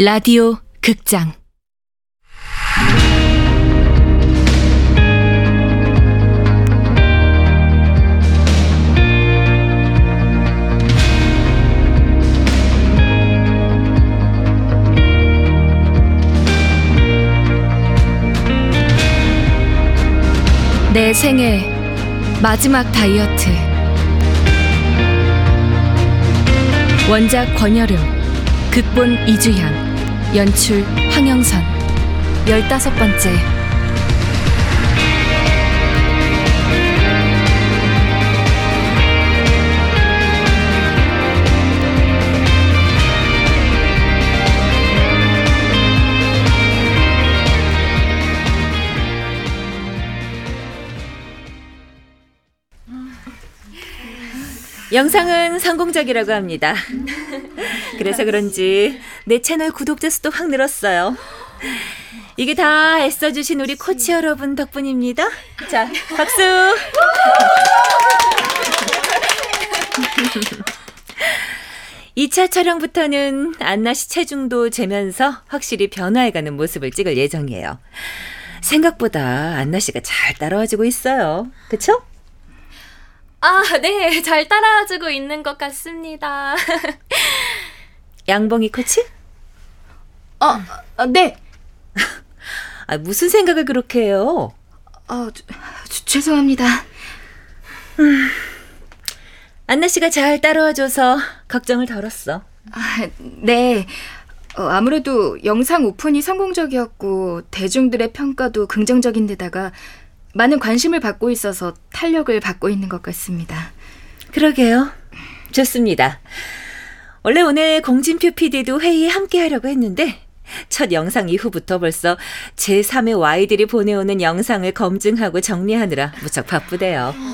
라디오 극장. 내 생애 마지막 다이어트. 원작 권여름 극본 이주향 연출 황영선 열다섯 번째 영상은 성공적이라고 합니다. 그래서 그런지 내 채널 구독자 수도 확 늘었어요. 이게 다 애써주신 우리 코치 여러분 덕분입니다. 자, 박수! 이차 촬영부터는 안나 씨 체중도 재면서 확실히 변화해가는 모습을 찍을 예정이에요. 생각보다 안나 씨가 잘 따라와주고 있어요. 그쵸? 아, 네. 잘 따라와주고 있는 것 같습니다. 양봉이 코치? 어, 어, 네. 아, 무슨 생각을 그렇게 해요? 어, 저, 저, 죄송합니다. 안나 씨가 잘 따라와줘서 걱정을 덜었어. 아, 네. 어, 아무래도 영상 오픈이 성공적이었고 대중들의 평가도 긍정적인 데다가 많은 관심을 받고 있어서 탄력을 받고 있는 것 같습니다. 그러게요. 좋습니다. 원래 오늘 공진표 PD도 회의에 함께 하려고 했는데 첫 영상 이후부터 벌써 제3의 Y들이 보내오는 영상을 검증하고 정리하느라 무척 바쁘대요.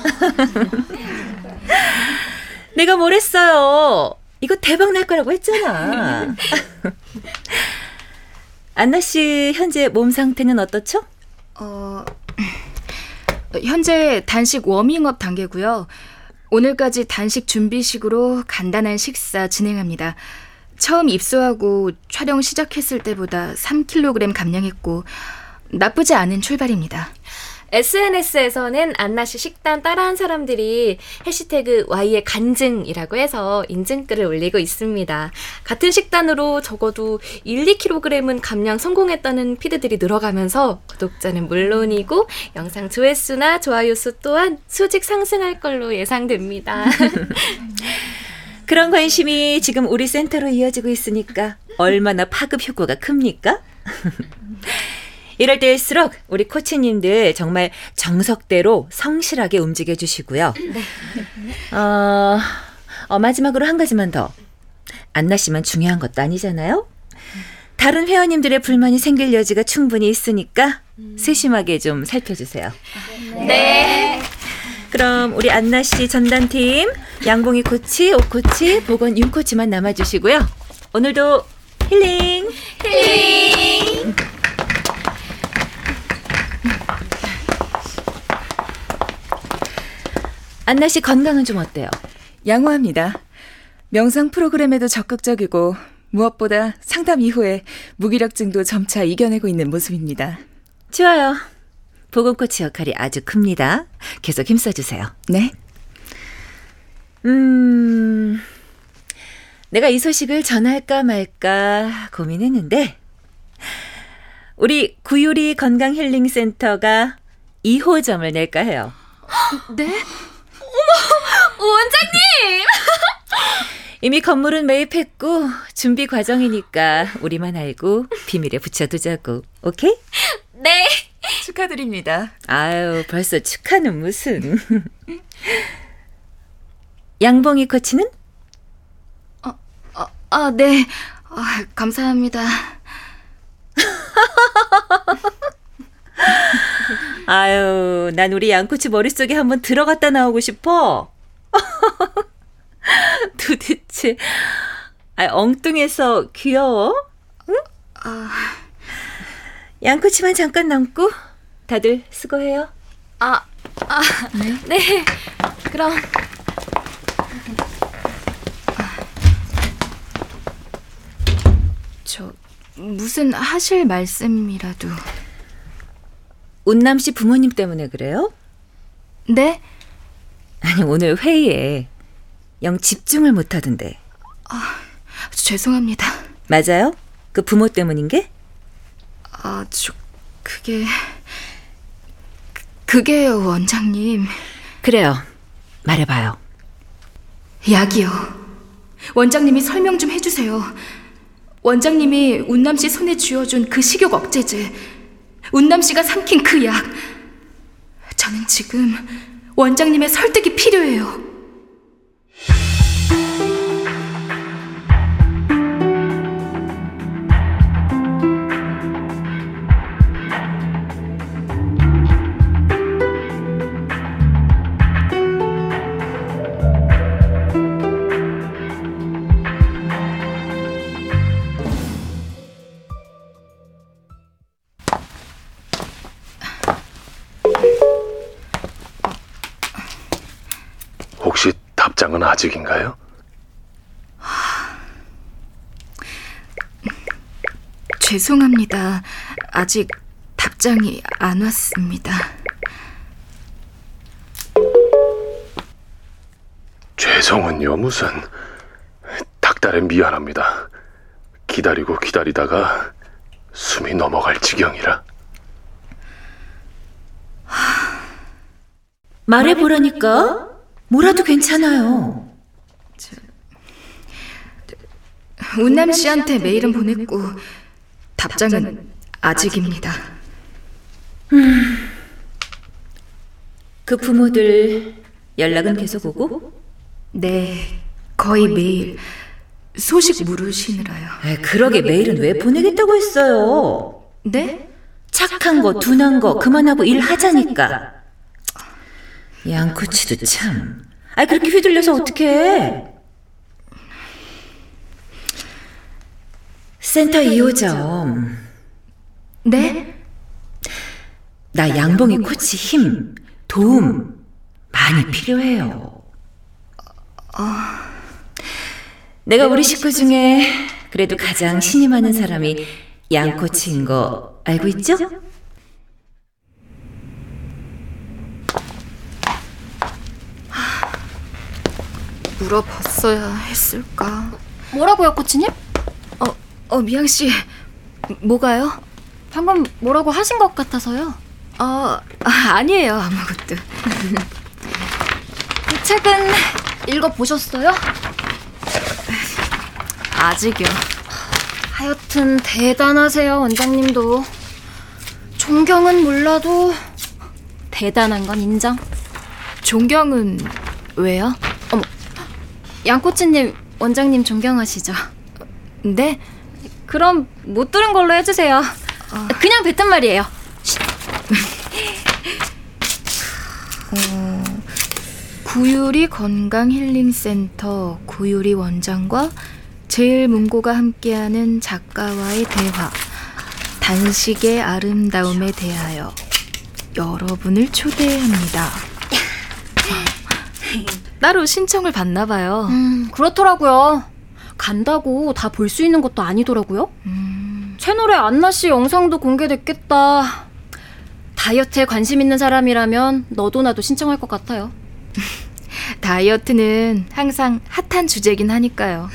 내가 뭘 했어요? 이거 대박 날 거라고 했잖아. 안나 씨 현재 몸 상태는 어떻죠? 어, 현재 단식 워밍업 단계고요. 오늘까지 단식 준비식으로 간단한 식사 진행합니다. 처음 입소하고 촬영 시작했을 때보다 3kg 감량했고 나쁘지 않은 출발입니다. SNS에서는 안나 씨 식단 따라한 사람들이 해시태그 Y의 간증이라고 해서 인증글을 올리고 있습니다. 같은 식단으로 적어도 1, 2kg은 감량 성공했다는 피드들이 늘어가면서 구독자는 물론이고 영상 조회수나 좋아요 수 또한 수직 상승할 걸로 예상됩니다. 그런 관심이 지금 우리 센터로 이어지고 있으니까 얼마나 파급 효과가 큽니까? 이럴 때일수록 우리 코치님들 정말 정석대로 성실하게 움직여 주시고요. 어, 어, 마지막으로 한 가지만 더. 안나 씨만 중요한 것도 아니잖아요? 다른 회원님들의 불만이 생길 여지가 충분히 있으니까 세심하게 좀 살펴주세요. 네. 그럼 우리 안나 씨 전단팀, 양봉이 코치, 오 코치, 보건 윤 코치만 남아주시고요. 오늘도 힐링! 힐링! 안나 씨 건강은 좀 어때요? 양호합니다. 명상 프로그램에도 적극적이고 무엇보다 상담 이후에 무기력증도 점차 이겨내고 있는 모습입니다. 좋아요. 보건 코치 역할이 아주 큽니다. 계속 힘써주세요. 네. 음, 내가 이 소식을 전할까 말까 고민했는데, 우리 구유리 건강힐링센터가 2호점을 낼까 해요. 네? 어머, 원장님! 이미 건물은 매입했고 준비 과정이니까 우리만 알고 비밀에 붙여두자고. 오케이? 네. 축하드립니다. 아유, 벌써 축하는 무슨. 양봉이 코치는? 어, 아, 네. 아, 감사합니다. 아유, 난 우리 양코치 머릿속에 한번 들어갔다 나오고 싶어. 도대체, 아, 엉뚱해서 귀여워? 응? 아, 양코치만 잠깐 남고 다들 수고해요. 아, 아, 네. 네. 그럼. 저 무슨 하실 말씀이라도. 운남 씨 부모님 때문에 그래요? 네? 아니, 오늘 회의에 영 집중을 못 하던데. 죄송합니다. 맞아요? 그 부모 때문인 게? 아, 저, 그게. 그- 그게요, 원장님. 그래요. 말해봐요. 약이요. 원장님이 설명 좀 해주세요. 원장님이 운남 씨 손에 쥐어준 그 식욕 억제제. 운남 씨가 삼킨 그 약. 저는 지금 원장님의 설득이 필요해요. 답장은 아직인가요? 죄송합니다. 아직 답장이 안 왔습니다. 죄송은요 무슨 닭달에 미안합니다. 기다리고 기다리다가 숨이 넘어갈 지경이라 말해보라니까. 뭐라도 괜찮아요. 운남 씨한테 메일은 보냈고 답장은 아직입니다. 그 부모들 연락은 계속 오고? 네, 거의 매일 소식 물으시느라요. 에, 그러게 메일은 왜 보내겠다고 했어요? 네? 착한 거, 둔한 거 그만하고 일하자니까. 양코치도 참. 아이 그렇게 휘둘려서 어떡해. 센터 2호점. 네? 나 양봉이 코치 힘, 도움 많이 필요해요. 내가 우리 식구 중에 그래도 가장 많은 사람이 양 코치인 거 알고 있죠? 물어봤어야 했을까? 뭐라고요, 코치님? 어, 어 미양 씨, 뭐가요? 방금 뭐라고 하신 것 같아서요. 어, 아, 아니에요 아무것도. 이 책은 읽어 보셨어요? 아직이요. 하여튼 대단하세요, 원장님도. 존경은 몰라도 대단한 건 인정. 존경은 왜요? 양코치님, 원장님 존경하시죠? 네? 그럼 못 들은 걸로 해주세요. 그냥 뱉은 말이에요. 구유리 건강 힐링 센터 구유리 원장과 제일 문고가 함께하는 작가와의 대화 단식의 아름다움에 대하여 여러분을 초대합니다. 따로 신청을 받나 봐요. 음, 그렇더라고요. 간다고 다 볼 수 있는 것도 아니더라고요. 채널에 안나 씨 영상도 공개됐겠다. 다이어트에 관심 있는 사람이라면 너도 나도 신청할 것 같아요. 다이어트는 항상 핫한 주제긴 하니까요.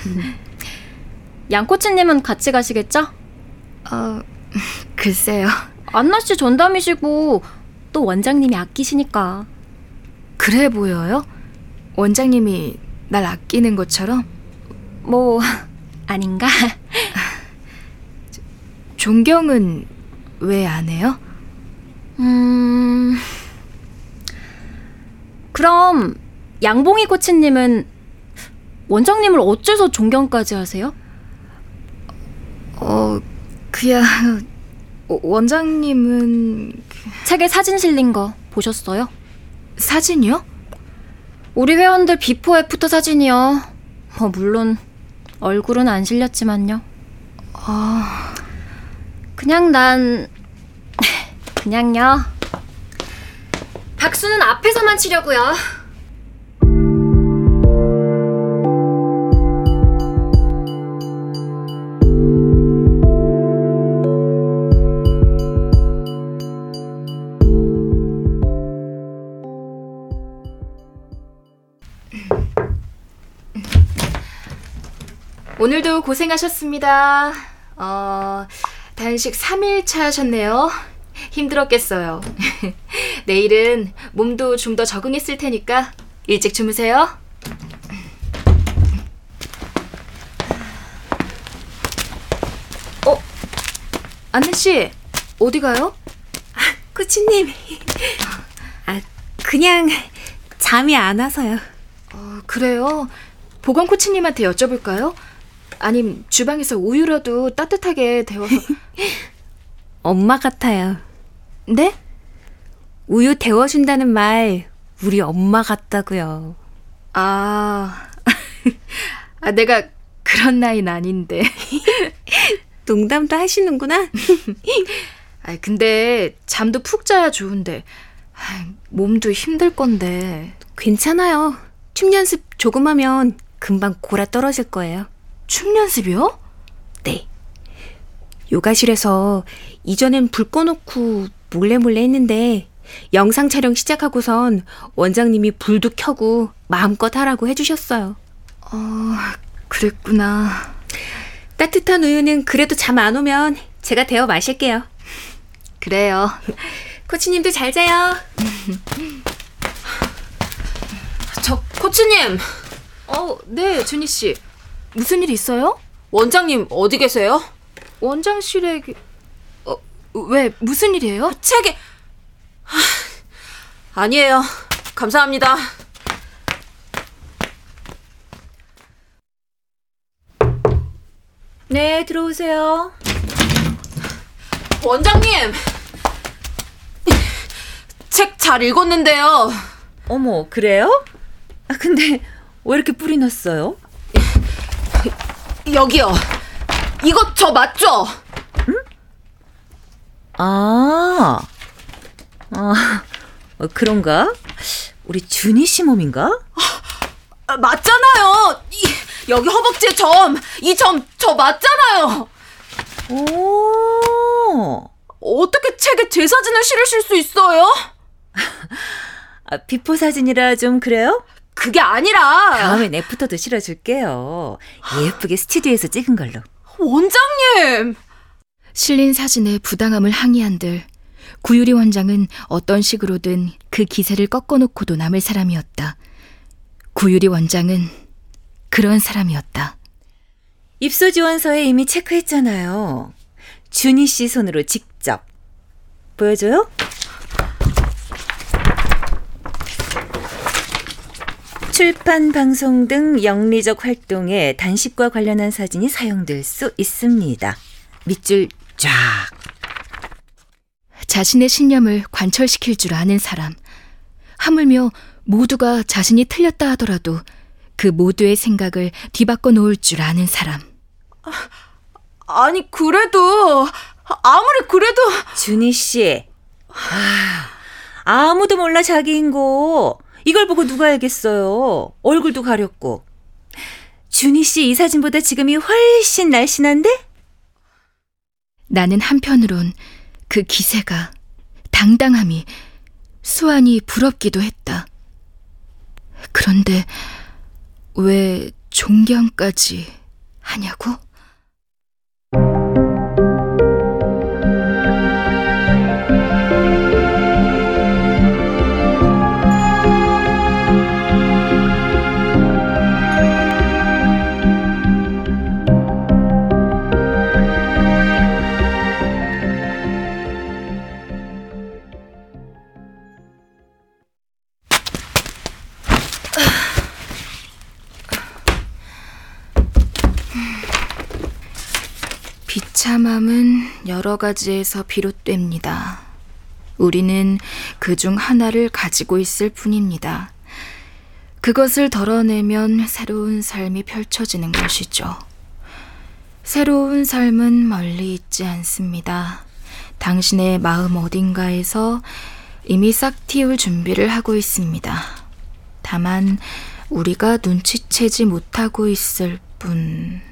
양코치님은 같이 가시겠죠? 어, 글쎄요. 안나 씨 전담이시고 또 원장님이 아끼시니까. 그래 보여요? 원장님이 날 아끼는 것처럼 뭐 아닌가? 존경은 왜 안 해요? 음. 그럼 양봉이 코치님은 원장님을 어째서 존경까지 하세요? 어, 그야 어, 원장님은 책에 사진 실린 거 보셨어요? 사진이요? 우리 회원들 before after 사진이요. 뭐 물론 얼굴은 안 실렸지만요. 아, 그냥 난 그냥요. 박수는 앞에서만 치려고요. 오늘도 고생하셨습니다. 어, 단식 3일차 하셨네요. 힘들었겠어요. 내일은 몸도 좀 더 적응했을 테니까 일찍 주무세요. 어, 안나 씨, 어디 가요? 코치님. 아, 그냥 잠이 안 와서요. 어, 그래요. 보건 코치님한테 여쭤볼까요? 아님 주방에서 우유라도 따뜻하게 데워서. 엄마 같아요. 네? 우유 데워준다는 말 우리 엄마 같다고요. 아, 아 내가 그런 나이는 아닌데. 농담도 하시는구나. 아 근데 잠도 푹 자야 좋은데 아, 몸도 힘들 건데. 괜찮아요. 춤 연습 조금 하면 금방 골아 떨어질 거예요. 춤 연습이요? 네. 요가실에서 이전엔 불 꺼놓고 몰래 몰래 했는데 영상 촬영 시작하고선 원장님이 불도 켜고 마음껏 하라고 해주셨어요. 어, 그랬구나. 따뜻한 우유는 그래도 잠 안 오면 제가 데워 마실게요. 그래요. 코치님도 잘 자요. 저 코치님, 어, 네, 준희 씨. 무슨 일 있어요? 원장님 어디 계세요? 원장실에 그- 어, 왜 무슨 일이에요? 책에 하, 아니에요. 감사합니다. 네, 들어오세요. 원장님, 책 잘 읽었는데요. 어머, 그래요? 아, 근데 왜 이렇게 뿔이 났어요? 여기요. 이거 저 맞죠? 아, 아, 어, 그런가? 우리 준희 씨 몸인가? 아, 맞잖아요. 이, 여기 허벅지에 점, 이 점 저 맞잖아요. 오, 어떻게 책에 제 사진을 실으실 수 있어요? 아, before 사진이라 좀 그래요? 그게 아니라 다음엔 애프터도 실어줄게요. 예쁘게 스튜디오에서 찍은 걸로. 원장님. 실린 사진의 부당함을 항의한들 구유리 원장은 어떤 식으로든 그 기세를 꺾어놓고도 남을 사람이었다. 구유리 원장은 그런 사람이었다. 입소 지원서에 이미 체크했잖아요. 준희 씨 손으로 직접. 보여줘요? 출판, 방송 등 영리적 활동에 단식과 관련한 사진이 사용될 수 있습니다. 밑줄 쫙. 자신의 신념을 관철시킬 줄 아는 사람. 하물며 모두가 자신이 틀렸다 하더라도 그 모두의 생각을 뒤바꿔 놓을 줄 아는 사람. 아니 그래도 아무리 그래도 준희 씨. 아, 아무도 몰라 자기인 거. 이걸 보고 누가 알겠어요. 얼굴도 가렸고. 준희 씨 이 사진보다 지금이 훨씬 날씬한데? 나는 한편으론 그 기세가, 당당함이, 수완이 부럽기도 했다. 그런데 왜 존경까지 하냐고? 비참함은 여러 가지에서 비롯됩니다. 우리는 그 중 하나를 가지고 있을 뿐입니다. 그것을 덜어내면 새로운 삶이 펼쳐지는 것이죠. 새로운 삶은 멀리 있지 않습니다. 당신의 마음 어딘가에서 이미 싹 틔울 준비를 하고 있습니다. 다만 우리가 눈치채지 못하고 있을 뿐.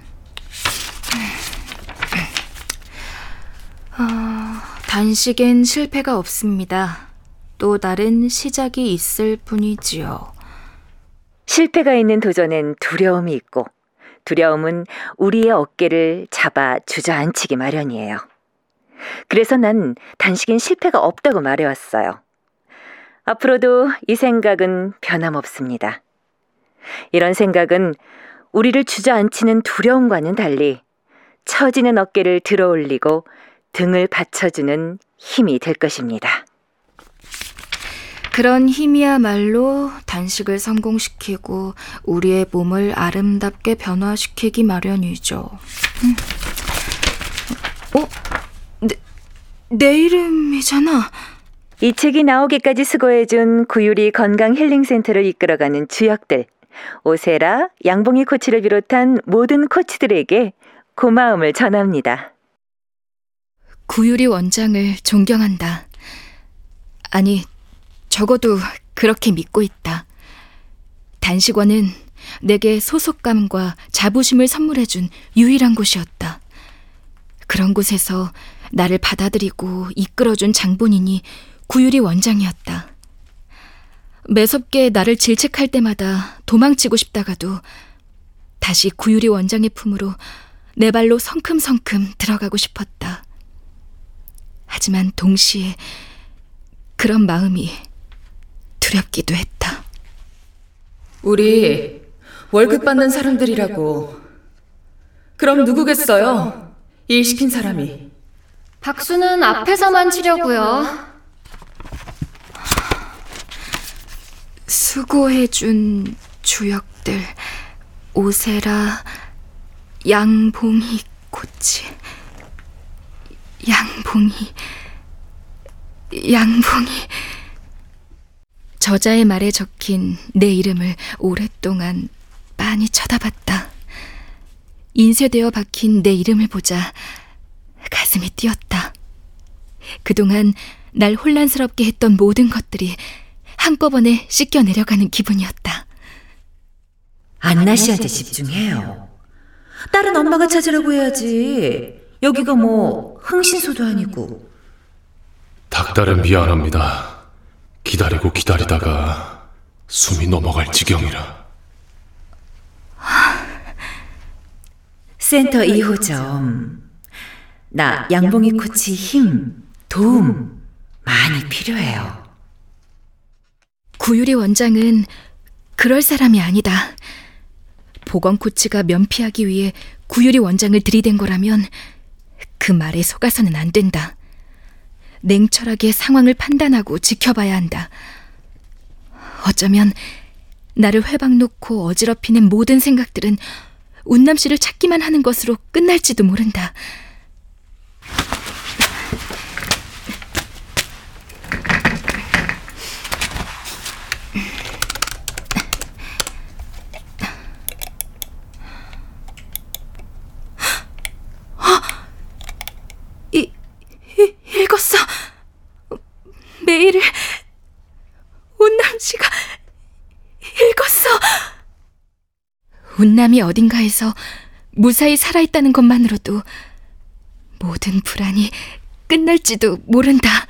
어, 단식엔 실패가 없습니다. 또 다른 시작이 있을 뿐이지요. 실패가 있는 도전엔 두려움이 있고, 두려움은 우리의 어깨를 잡아 주저앉히기 마련이에요. 그래서 난 단식엔 실패가 없다고 말해왔어요. 앞으로도 이 생각은 변함없습니다. 이런 생각은 우리를 주저앉히는 두려움과는 달리 처지는 어깨를 들어 올리고 등을 받쳐주는 힘이 될 것입니다. 그런 힘이야말로 단식을 성공시키고 우리의 몸을 아름답게 변화시키기 마련이죠. 음. 어? 내, 내 이름이잖아. 이 책이 나오기까지 수고해준 구유리 건강 힐링센터를 이끌어가는 주역들, 오세라, 양봉이 코치를 비롯한 모든 코치들에게 고마움을 전합니다. 구유리 원장을 존경한다. 아니, 적어도 그렇게 믿고 있다. 단식원은 내게 소속감과 자부심을 선물해준 유일한 곳이었다. 그런 곳에서 나를 받아들이고 이끌어준 장본인이 구유리 원장이었다. 매섭게 나를 질책할 때마다 도망치고 싶다가도 다시 구유리 원장의 품으로 내 발로 성큼성큼 들어가고 싶었다. 하지만 동시에 그런 마음이 두렵기도 했다. 우리 월급 받는 사람들이라고. 그럼 누구겠어요? 일 시킨 사람이. 박수는 앞에서만 치려고요. 수고해준 주역들 오세라 양봉이 코치 양봉이 양봉이 저자의 말에 적힌 내 이름을 오랫동안 많이 쳐다봤다. 인쇄되어 박힌 내 이름을 보자 가슴이 뛰었다. 그동안 날 혼란스럽게 했던 모든 것들이 한꺼번에 씻겨 내려가는 기분이었다. 안나 씨한테 집중해요. 딸은 엄마가 찾으라고 해야지. 여기가 뭐 흥신소도 아니고. 닭달은 미안합니다. 기다리고 기다리다가 숨이 넘어갈 지경이라. 센터 2호점. 나 양봉이 코치 힘, 도움 많이 필요해요. 구유리 원장은 그럴 사람이 아니다. 보건 코치가 면피하기 위해 구유리 원장을 들이댄 거라면 그 말에 속아서는 안 된다. 냉철하게 상황을 판단하고 지켜봐야 한다. 어쩌면 나를 회방 놓고 어지럽히는 모든 생각들은 운남 씨를 찾기만 하는 것으로 끝날지도 모른다. 이, 이 읽었어. 메일을 운남 씨가 읽었어. 운남이 어딘가에서 무사히 살아있다는 것만으로도 모든 불안이 끝날지도 모른다.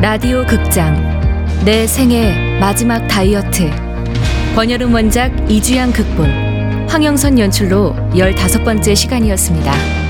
라디오 극장 내 생애 마지막 다이어트 권여름 원작 이주양 극본 황영선 연출로 15번째 시간이었습니다.